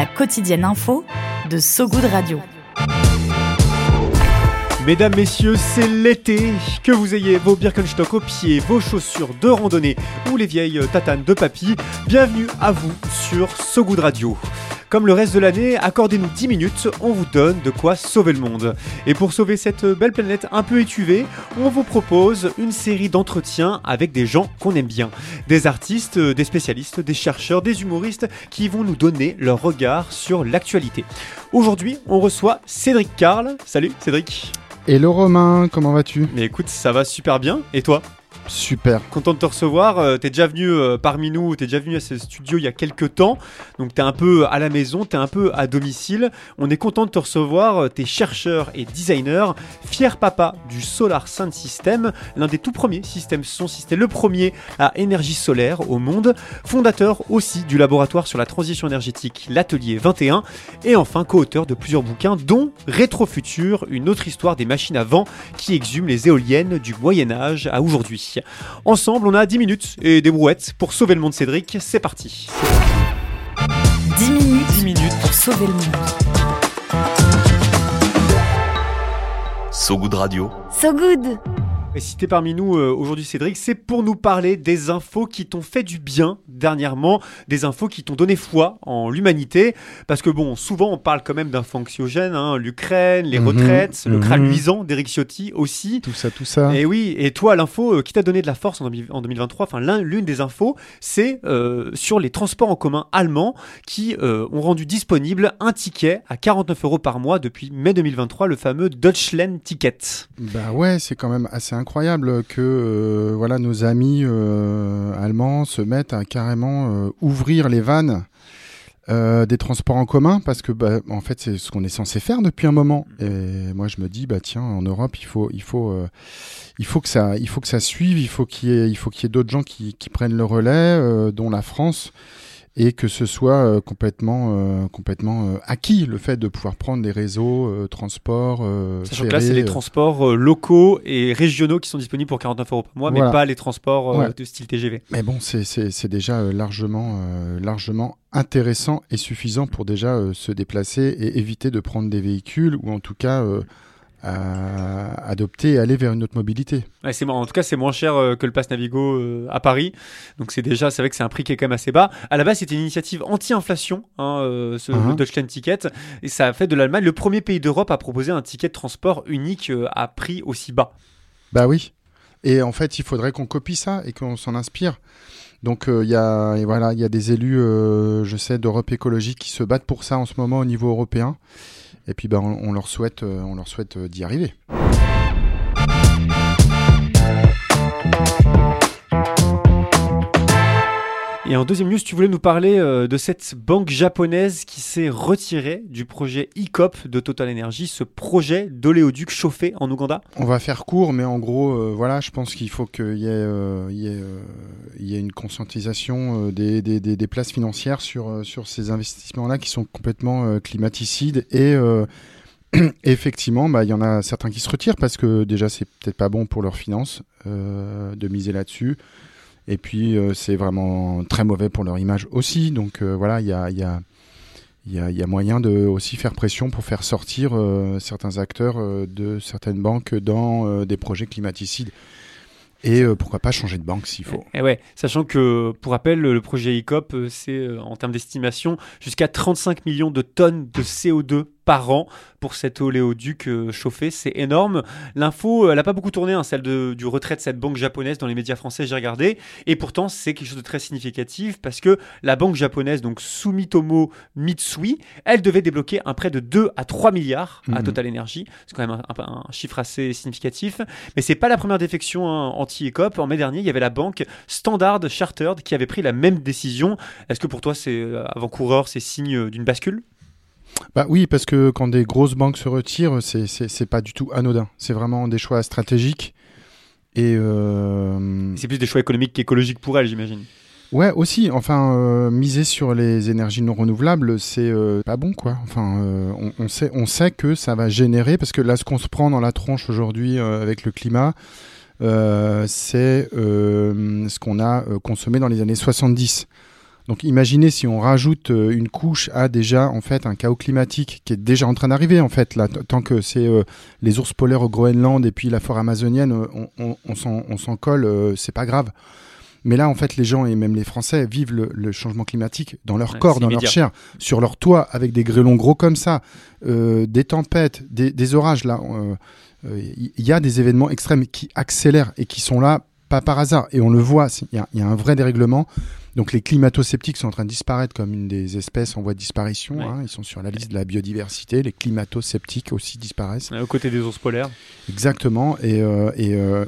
La quotidienne info de So Good Radio. Mesdames, messieurs, c'est l'été. Que vous ayez vos Birkenstock aux pieds, vos chaussures de randonnée ou les vieilles tatanes de papy, bienvenue à vous sur So Good Radio. Comme le reste de l'année, accordez-nous 10 minutes, on vous donne de quoi sauver le monde. Et pour sauver cette belle planète un peu étuvée, on vous propose une série d'entretiens avec des gens qu'on aime bien. Des artistes, des spécialistes, des chercheurs, des humoristes qui vont nous donner leur regard sur l'actualité. Aujourd'hui, on reçoit Cédric Carl. Salut Cédric. Hello Romain, comment vas-tu? Mais écoute, ça va super bien. Et toi? Super. Content de te recevoir. Euh, t'es déjà venu euh, parmi nous, t'es déjà venu à ce studio il y a quelques temps. Donc t'es un peu à la maison, t'es un peu à domicile. On est content de te recevoir. Euh, t'es chercheur et designer, fier papa du Solar Sun System, l'un des tout premiers systèmes son système, le premier à énergie solaire au monde, fondateur aussi du laboratoire sur la transition énergétique, l'Atelier 21, et enfin co-auteur de plusieurs bouquins, dont Rétrofutur, une autre histoire des machines à vent qui exhument les éoliennes du Moyen Âge à aujourd'hui. Ensemble, on a 10 minutes et des brouettes pour sauver le monde Cédric. C'est parti. 10 minutes, 10 minutes pour sauver le monde. So Good Radio. So Good et si t'es parmi nous euh, aujourd'hui Cédric, c'est pour nous parler des infos qui t'ont fait du bien dernièrement, des infos qui t'ont donné foi en l'humanité. Parce que bon, souvent on parle quand même anxiogènes, hein, l'Ukraine, les Mhm, retraites, le mhm. crâne luisant d'Eric Ciotti aussi. Tout ça, tout ça. Et oui, et toi, l'info euh, qui t'a donné de la force en, 2000 en 2023, enfin l'un- l'une des infos, c'est euh, sur les transports en commun allemands qui ont rendu disponible un ticket à 49 euros par mois depuis mai 2023, le fameux Deutschland Ticket. Bah ouais, c'est quand même assez incroyable que euh, voilà nos amis euh, allemands se mettent à carrément euh, ouvrir les vannes des transports en commun parce que bah, en fait c'est ce qu'on est censé faire depuis un moment. Et moi je me dis bah tiens en Europe il faut il faut il faut que ça il faut que ça suive, il faut qu'il y ait il faut qu'il y ait d'autres gens qui, qui prennent le relais, dont la France. Et que ce soit euh, complètement, euh, complètement euh, acquis, le fait de pouvoir prendre des réseaux, transports, Sachant que là, c'est les transports locaux et régionaux qui sont disponibles pour 49 euros par mois, mais pas les transports Ouais. de style TGV. Mais bon, c'est- déjà largement, largement intéressant et suffisant pour déjà se déplacer et éviter de prendre des véhicules ou en tout cas à adopter et aller vers une autre mobilité. Ouais, c'est en tout cas, c'est moins cher euh, que le pass Navigo euh, à Paris. Donc c'est déjà, c'est vrai que c'est un prix qui est quand même assez bas. À la base, c'était une initiative anti-inflation, hein, euh, ce Mhm. le Deutschland Ticket, et ça a fait de l'Allemagne le premier pays d'Europe à proposer un ticket de transport unique à prix aussi bas. Bah oui. Et en fait, il faudrait qu'on copie ça et qu'on s'en inspire. Donc euh, il y a et voilà, il y a des élus, euh, je sais, d'Europe écologique qui se battent pour ça en ce moment au niveau européen. Et puis bah, on, leur souhaite, euh, on leur souhaite euh, d'y arriver. Et en deuxième news, tu voulais nous parler euh, de cette banque japonaise qui s'est retirée du projet ICOP de Total Energy, ce projet d'oléoduc chauffé en Ouganda. On va faire court, mais en gros, euh, voilà, je pense qu'il faut qu'il y ait, euh, une conscientisation des, places financières sur, ces investissements-là qui sont complètement climaticides. Et effectivement, bah, il y en a certains qui se retirent parce que déjà, c'est peut-être pas bon pour leurs finances de miser là-dessus. Et puis, euh, c'est vraiment très mauvais pour leur image aussi. Donc voilà, il y a... moyen de aussi faire pression pour faire sortir euh, certains acteurs euh, de certaines banques dans des projets climaticides. Et pourquoi pas changer de banque s'il faut. Et ouais, sachant que, pour rappel, le projet ICOP, c'est en termes d'estimation jusqu'à 35 millions de tonnes de CO2 par an pour cet oléoduc euh, chauffé. C'est énorme. L'info, elle n'a pas beaucoup tourné, hein, celle de- du retrait de cette banque japonaise dans les médias français, j'ai regardé. Et pourtant, c'est quelque chose de très significatif parce que la banque japonaise, donc Sumitomo Mitsui, elle devait débloquer un prêt de 2 à 3 milliards à Mhm. Total Energy. C'est quand même un, un- un chiffre assez significatif. Mais c'est pas la première défection hein, anti-ECOP. En mai dernier, il y avait la banque Standard Chartered qui avait pris la même décision. Est-ce que pour toi, c'est euh, avant-coureur, c'est signe euh, d'une bascule? Bah oui, parce que quand des grosses banques se retirent, c'est c'est pas du tout anodin. C'est vraiment des choix stratégiques. Et euh, C'est plus des choix économiques qu'écologiques pour elles, j'imagine. ouais, aussi. Enfin, euh, miser sur les énergies non renouvelables, c'est euh, pas bon, quoi. Enfin, euh, on, on sait on sait que ça va générer parce que là, ce qu'on se prend dans la tronche aujourd'hui avec le climat, c'est ce qu'on a consommé dans les années 70. Donc imaginez si on rajoute euh, une couche à déjà en fait un chaos climatique qui est déjà en train d'arriver en fait là tant que c'est euh, les ours polaires au Groenland et puis la forêt amazonienne euh, on, on, on s'en colle euh, c'est pas grave. Mais là en fait les gens et même les Français vivent le, le changement climatique dans leur Ouais, corps, dans leur chair, sur leur toit avec des grêlons gros comme ça, euh, des tempêtes, des, des orages là. Il y a des événements extrêmes qui accélèrent et qui sont là pas par hasard. Et on le voit, y, il y a un vrai dérèglement. Donc les climato-sceptiques sont en train de disparaître comme une des espèces en voie de disparition. Ouais. hein. Ils sont sur la liste de la biodiversité. Les climato-sceptiques aussi disparaissent. Aux côtés des ours polaires. Exactement. Et, euh, et, euh,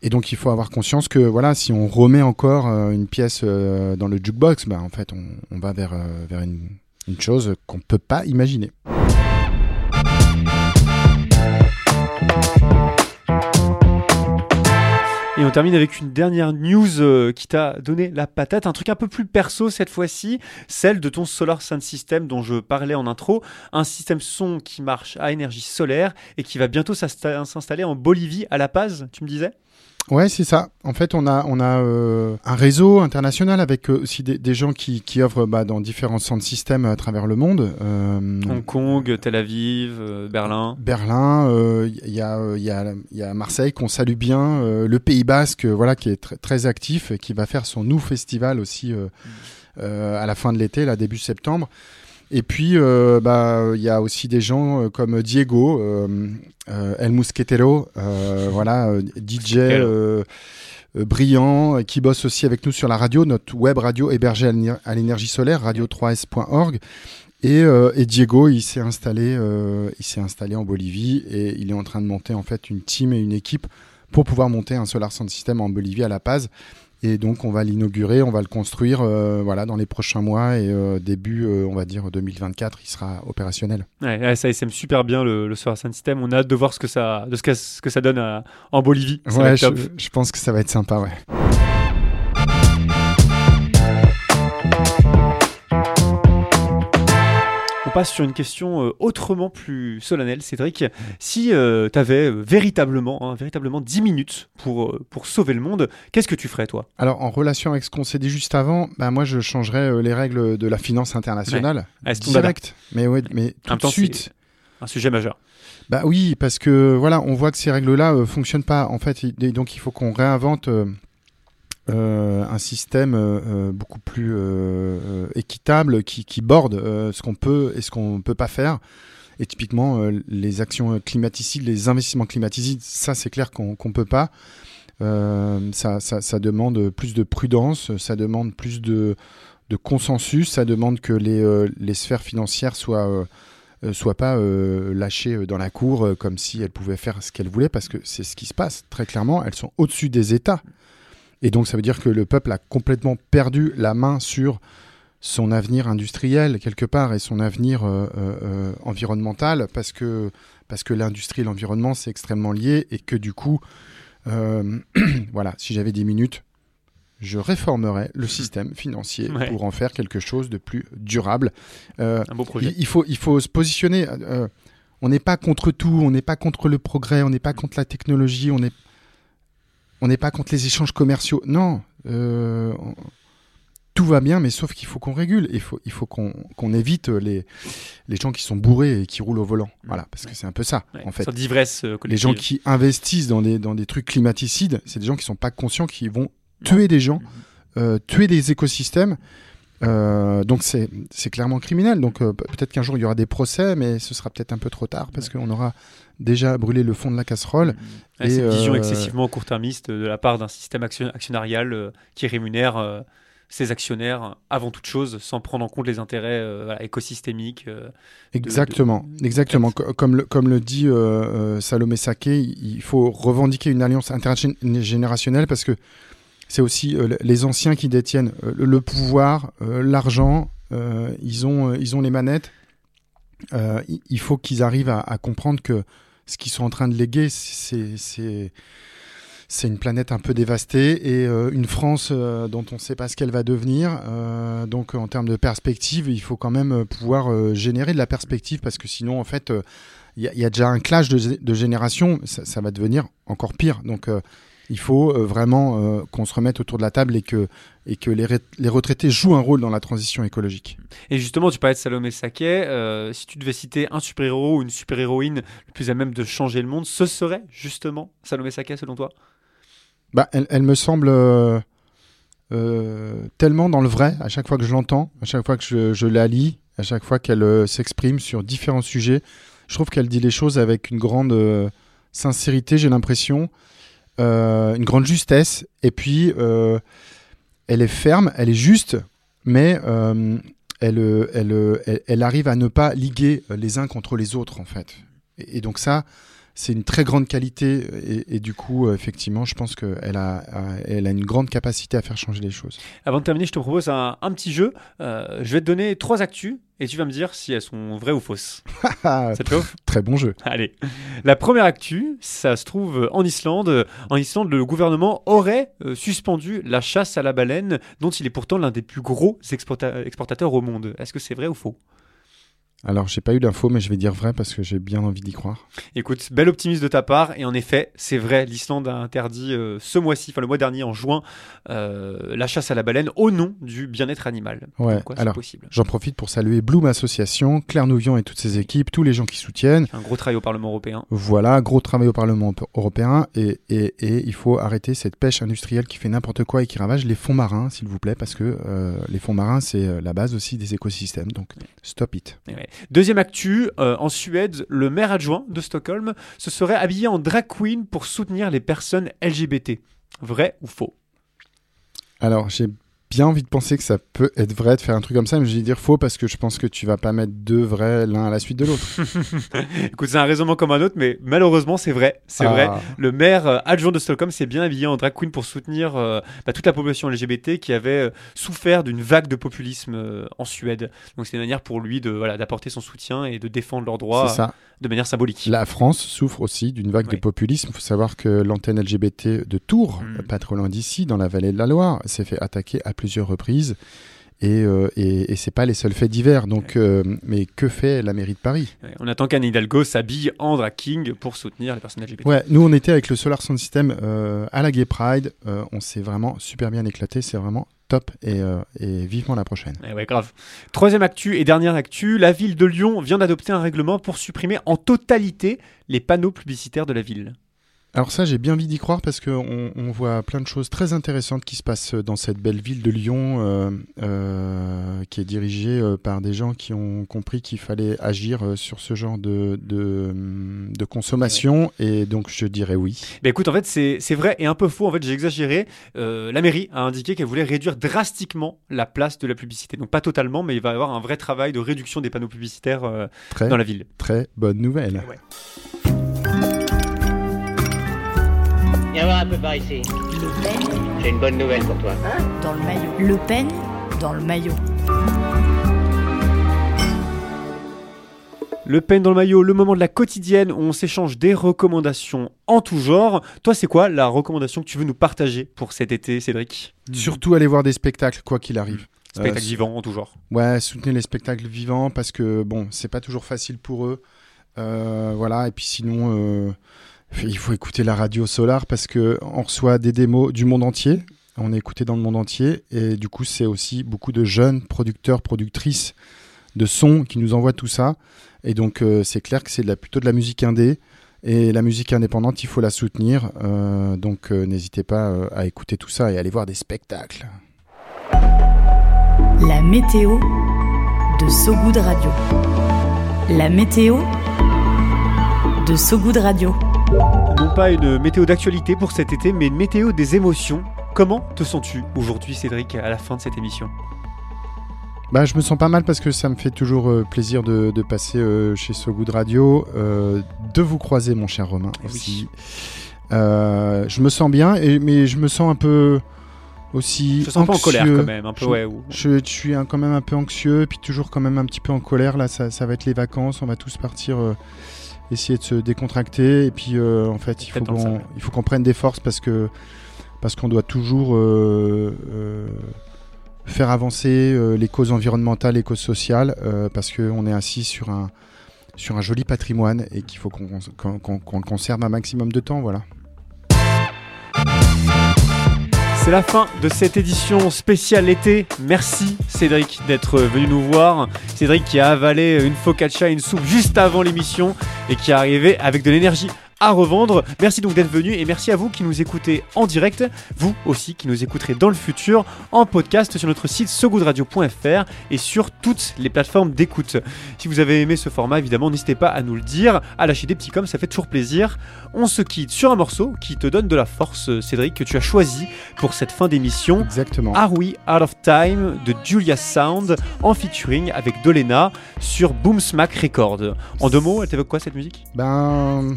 et donc il faut avoir conscience que voilà, si on remet encore euh, une pièce dans le jukebox, bah, en fait on, on va vers, vers une, une chose qu'on ne peut pas imaginer. Et on termine avec une dernière news euh, qui t'a donné la patate, un truc un peu plus perso cette fois-ci, celle de ton Solar Sound System dont je parlais en intro, un système son qui marche à énergie solaire et qui va bientôt s'insta- s'installer en Bolivie, à La Paz, tu me disais? Ouais, c'est ça. En fait, on a, on a euh, un réseau international avec euh, aussi des, des gens qui, qui œuvrent bah, dans différents centres systèmes à travers le monde. Euh, Hong Kong, Tel Aviv, Berlin. Berlin, il y, a, il y, a, il y a Marseille qu'on salue bien, le Pays Basque, voilà, qui est tr- très actif et qui va faire son Nou Festival aussi euh, à la fin de l'été, là début septembre. Et puis, euh, bah, il y a aussi des gens euh, comme Diego, euh, euh, El Musquetero, voilà, DJ brillant, qui bosse aussi avec nous sur la radio, notre web radio hébergée à l'éner- à l'énergie solaire, radio3s.org. Et, et Diego, il s'est installé, il s'est installé en Bolivie et il est en train de monter en fait une team et une équipe pour pouvoir monter un solar sound system en Bolivie à La Paz. Et donc on va l'inaugurer, on va le construire, euh, voilà, dans les prochains mois et euh, début, euh, on va dire 2024, il sera opérationnel. Ouais, ouais, ça sème super bien le, le Solar Sound System. On a hâte de voir ce que ça, de ce que, ce que ça donne à- en Bolivie. Ça Ouais, je, je pense que ça va être sympa, ouais. Passe sur une question euh, autrement plus solennelle, Cédric. Si tu avais véritablement, hein, véritablement 10 minutes pour, euh, pour sauver le monde, qu'est-ce que tu ferais, toi? Alors en relation avec ce qu'on s'est dit juste avant, bah, moi je changerais euh, les règles de la finance internationale Ah, ton dada. direct. Mais ouais, mais tout de suite. Un sujet majeur. Bah oui, parce que voilà, on voit que ces règles-là euh, fonctionnent pas. En fait, et donc il faut qu'on réinvente euh, un système euh, euh, beaucoup plus équitable qui, borde ce qu'on peut et ce qu'on peut pas faire. Et typiquement, les actions climaticides, les investissements climaticides, ça c'est clair qu'on qu'on peut pas. Ça, ça, demande plus de prudence, ça demande plus de, consensus, ça demande que les, les sphères financières soient soient pas lâchées dans la cour comme si elles pouvaient faire ce qu'elles voulaient, parce que c'est ce qui se passe. Très clairement, elles sont au-dessus des États. Et donc ça veut dire que le peuple a complètement perdu la main sur son avenir industriel quelque part et son avenir euh, euh, euh, environnemental parce que parce que l'industrie et l'environnement c'est extrêmement lié et que du coup euh, voilà si j'avais 10 minutes je réformerais le système financier Ouais. pour en faire quelque chose de plus durable Un beau projet. il, il faut, il faut se positionner. on n'est pas contre tout, on n'est pas contre le progrès, on n'est pas contre la technologie, on n'est on n'est pas contre les échanges commerciaux. Non, euh, on- tout va bien, mais sauf qu'il faut qu'on régule. Il faut, il faut qu'on évite les, les gens qui sont bourrés et qui roulent au volant. Voilà, parce que c'est un peu ça, Ouais, en fait. sorte d'ivresse euh, Les gens qui investissent dans des, dans des trucs climaticides, c'est des gens qui sont pas conscients qu'ils vont tuer des gens, euh, tuer des écosystèmes. Euh, donc c'est clairement criminel. Donc euh, peut-être qu'un jour il y aura des procès, mais ce sera peut-être un peu trop tard parce qu'on aura déjà brûlé le fond de la casserole. C'est Et, une vision euh, excessivement court-termiste de la part d'un système action- actionnarial qui rémunère ses actionnaires avant toute chose sans prendre en compte les intérêts euh, voilà, écosystémiques. euh. Exactement, exactement. Co- Comme le, comme le dit euh, Salomé Saké, il faut revendiquer une alliance intergénérationnelle parce que c'est aussi euh, les anciens qui détiennent euh, le, pouvoir, euh, l'argent, ils, ont, ils ont les manettes. il- faut qu'ils arrivent à, comprendre que ce qu'ils sont en train de léguer, c'est une planète un peu dévastée et une France dont on ne sait pas ce qu'elle va devenir. Donc en termes de perspective, il faut quand même pouvoir générer de la perspective parce que sinon, en fait, il y, a- déjà un clash de, de générations, ça, ça va devenir encore pire. Donc il faut euh, vraiment euh, qu'on se remette autour de la table et que, et que les, re- les retraités jouent un rôle dans la transition écologique. Et justement, tu parlais de Salomé Saké. euh, si tu devais citer un super-héros ou une super-héroïne le plus à même de changer le monde, ce serait justement Salomé Saké, selon toi? Bah, elle, elle me semble euh, euh, tellement dans le vrai à chaque fois que je l'entends, à chaque fois que je, je la lis, à chaque fois qu'elle s'exprime sur différents sujets. Je trouve qu'elle dit les choses avec une grande sincérité, j'ai l'impression, une grande justesse, et puis euh, elle est ferme, elle est juste, mais euh, elle, euh, elle, euh, elle, arrive à ne pas liguer euh, les uns contre les autres, en fait. Et donc ça, c'est une très grande qualité et, et du coup, euh, effectivement, je pense qu'elle a, elle a une grande capacité à faire changer les choses. Avant de terminer, je te propose un, un petit jeu. Euh, je vais te donner trois actus et tu vas me dire si elles sont vraies ou fausses. Ça te très bon jeu. Allez. La première actu, ça se trouve en Islande. En Islande, le gouvernement aurait euh, suspendu la chasse à la baleine, dont il est pourtant l'un des plus gros exporta- exportateurs au monde. Est-ce que c'est vrai ou faux? Alors, j'ai pas eu d'infos, mais je vais dire vrai parce que j'ai bien envie d'y croire. Écoute, bel optimisme de ta part, et en effet, c'est vrai, l'Islande a interdit euh, ce mois-ci, enfin le mois dernier, en juin, euh, la chasse à la baleine au nom du bien-être animal. Ouais, quoi, alors- possible? J'en profite pour saluer Bloom Association, Claire Nouvion et toutes ses équipes, tous les gens qui soutiennent. Un gros travail au Parlement européen. Voilà, gros travail au Parlement européen et, et- et il faut arrêter cette pêche industrielle qui fait n'importe quoi et qui ravage les fonds marins, s'il vous plaît, parce que euh, les fonds marins, c'est la base aussi des écosystèmes. Donc, stop it. Ouais. Deuxième actu, euh, en Suède, le maire adjoint de Stockholm se serait habillé en drag queen pour soutenir les personnes LGBT. Vrai ou faux? Alors, j'ai bien envie de penser que ça peut être vrai de faire un truc comme ça, mais je vais dire faux parce que je pense que tu vas pas mettre deux vrais l'un à la suite de l'autre. Écoute, c'est un raisonnement comme un autre, mais malheureusement, c'est vrai. C'est Ah. vrai. Le maire euh, adjoint de Stockholm s'est bien habillé en drag queen pour soutenir euh, bah, toute la population LGBT qui avait euh, souffert d'une vague de populisme euh, en Suède. Donc c'est une manière pour lui de voilà d'apporter son soutien et de défendre leurs droits de manière symbolique. La France souffre aussi d'une vague Oui. de populisme. Il faut savoir que l'antenne LGBT de Tours, Mm. pas trop loin d'ici, dans la vallée de la Loire, s'est fait attaquer à plusieurs reprises. Et, euh, et, et c'est pas les seuls faits divers. Donc, euh, mais que fait la mairie de Paris? On attend qu'Anne Hidalgo s'habille en drag king pour soutenir les personnes LGBT. Ouais, nous on était avec le Solar Sound System euh, à la Gay Pride. Euh, on s'est vraiment super bien éclaté. C'est vraiment top et, euh, et vivement la prochaine. Eh ouais, grave. Troisième actu et dernière actu, la ville de Lyon vient d'adopter un règlement pour supprimer en totalité les panneaux publicitaires de la ville. Alors ça, j'ai bien envie d'y croire parce qu'on on voit plein de choses très intéressantes qui se passent dans cette belle ville de Lyon, euh, euh, qui est dirigée euh, par des gens qui ont compris qu'il fallait agir sur ce genre de, de, de consommation. Et donc, je dirais oui. Bah écoute, en fait, c'est vrai et un peu faux. En fait, j'ai exagéré. Euh, la mairie a indiqué qu'elle voulait réduire drastiquement la place de la publicité. Donc pas totalement, mais il va y avoir un vrai travail de réduction des panneaux publicitaires Très, dans la ville. très bonne nouvelle. Viens voir un peu par ici. Le Pen J'ai une bonne nouvelle pour toi. dans le maillot. Le Pen dans le maillot. Le Pen dans le maillot, le moment de la quotidienne où on s'échange des recommandations en tout genre. Toi, c'est quoi la recommandation que tu veux nous partager pour cet été, Cédric? Surtout aller voir des spectacles, quoi qu'il arrive. Spectacle Euh, vivant en tout genre. Ouais, soutenez les spectacles vivants parce que bon, c'est pas toujours facile pour eux. Euh, voilà, et puis sinon, euh, il faut écouter la radio Solar parce que on reçoit des démos du monde entier. On est écouté dans le monde entier et du coup, c'est aussi beaucoup de jeunes producteurs, productrices de sons qui nous envoient tout ça. Et donc, euh, c'est clair que c'est plutôt de la musique indé. Et la musique indépendante, il faut la soutenir. Euh, donc, euh, n'hésitez pas à écouter tout ça et aller voir des spectacles. La météo de So Good Radio. La météo de So Good Radio. Non pas une météo d'actualité pour cet été, mais une météo des émotions. Comment te sens-tu aujourd'hui, Cédric, à la fin de cette émission? Bah, je me sens pas mal parce que ça me fait toujours euh, plaisir de, de passer euh, chez So Good Radio, euh, de vous croiser, mon cher Romain Eh oui. aussi. Euh, je me sens bien, et, mais je me sens un peu, aussi. Je te sens pas en colère anxieux. quand même, un peu, Je- ouais. ou- Je, je suis quand même un peu anxieux, puis toujours quand même un petit peu en colère. Là, ça, ça va être les vacances, on va tous partir essayer de se décontracter. Et puis, euh, en fait, il faut qu'on ouais. il faut qu'on prenne des forces parce que parce qu'on doit toujours euh, euh, faire avancer les causes environnementales et causes sociales, parce qu'on est assis sur un sur un joli patrimoine et qu'il faut qu'on qu'on- qu'on- qu'on le conserve un maximum de temps. Voilà. C'est la fin de cette édition spéciale été. Merci Cédric d'être venu nous voir. Cédric qui a avalé une focaccia et une soupe juste avant l'émission et qui est arrivé avec de l'énergie à revendre. Merci donc d'être venu et merci à vous qui nous écoutez en direct, vous aussi qui nous écouterez dans le futur en podcast sur notre site sogoodradio.fr et sur toutes les plateformes d'écoute. Si vous avez aimé ce format, évidemment, n'hésitez pas à nous le dire, à lâcher des petits coms, ça fait toujours plaisir. On se quitte sur un morceau qui te donne de la force, Cédric, que tu as choisi pour cette fin d'émission. Exactement. Are We Out of Time de Julia Sound en featuring avec Dolena sur Boom Smack Record. En deux mots, elle t'évoque quoi cette musique? Ben,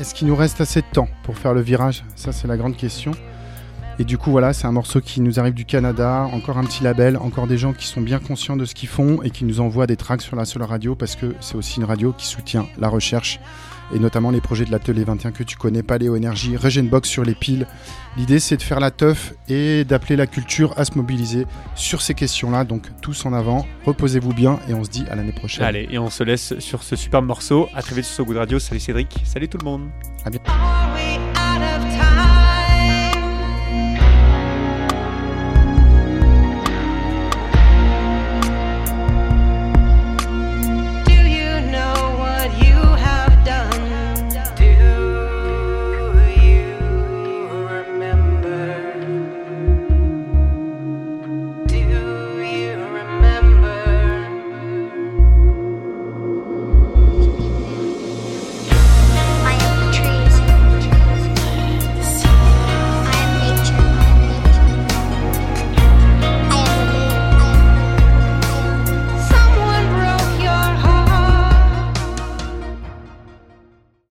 est-ce qu'il nous reste assez de temps pour faire le virage? Ça, c'est la grande question. Et du coup, voilà, c'est un morceau qui nous arrive du Canada, encore un petit label, encore des gens qui sont bien conscients de ce qu'ils font et qui nous envoient des tracks sur la seule radio parce que c'est aussi une radio qui soutient la recherche et notamment les projets de l'Atelier 21 que tu connais, Paléo Énergie, Box sur les piles. L'idée, c'est de faire la teuf et d'appeler la culture à se mobiliser sur ces questions-là. Donc, tous en avant, reposez-vous bien et on se dit à l'année prochaine. Allez, et on se laisse sur ce superbe morceau. À très vite sur So Good Radio. Salut Cédric, salut tout le monde. À bientôt.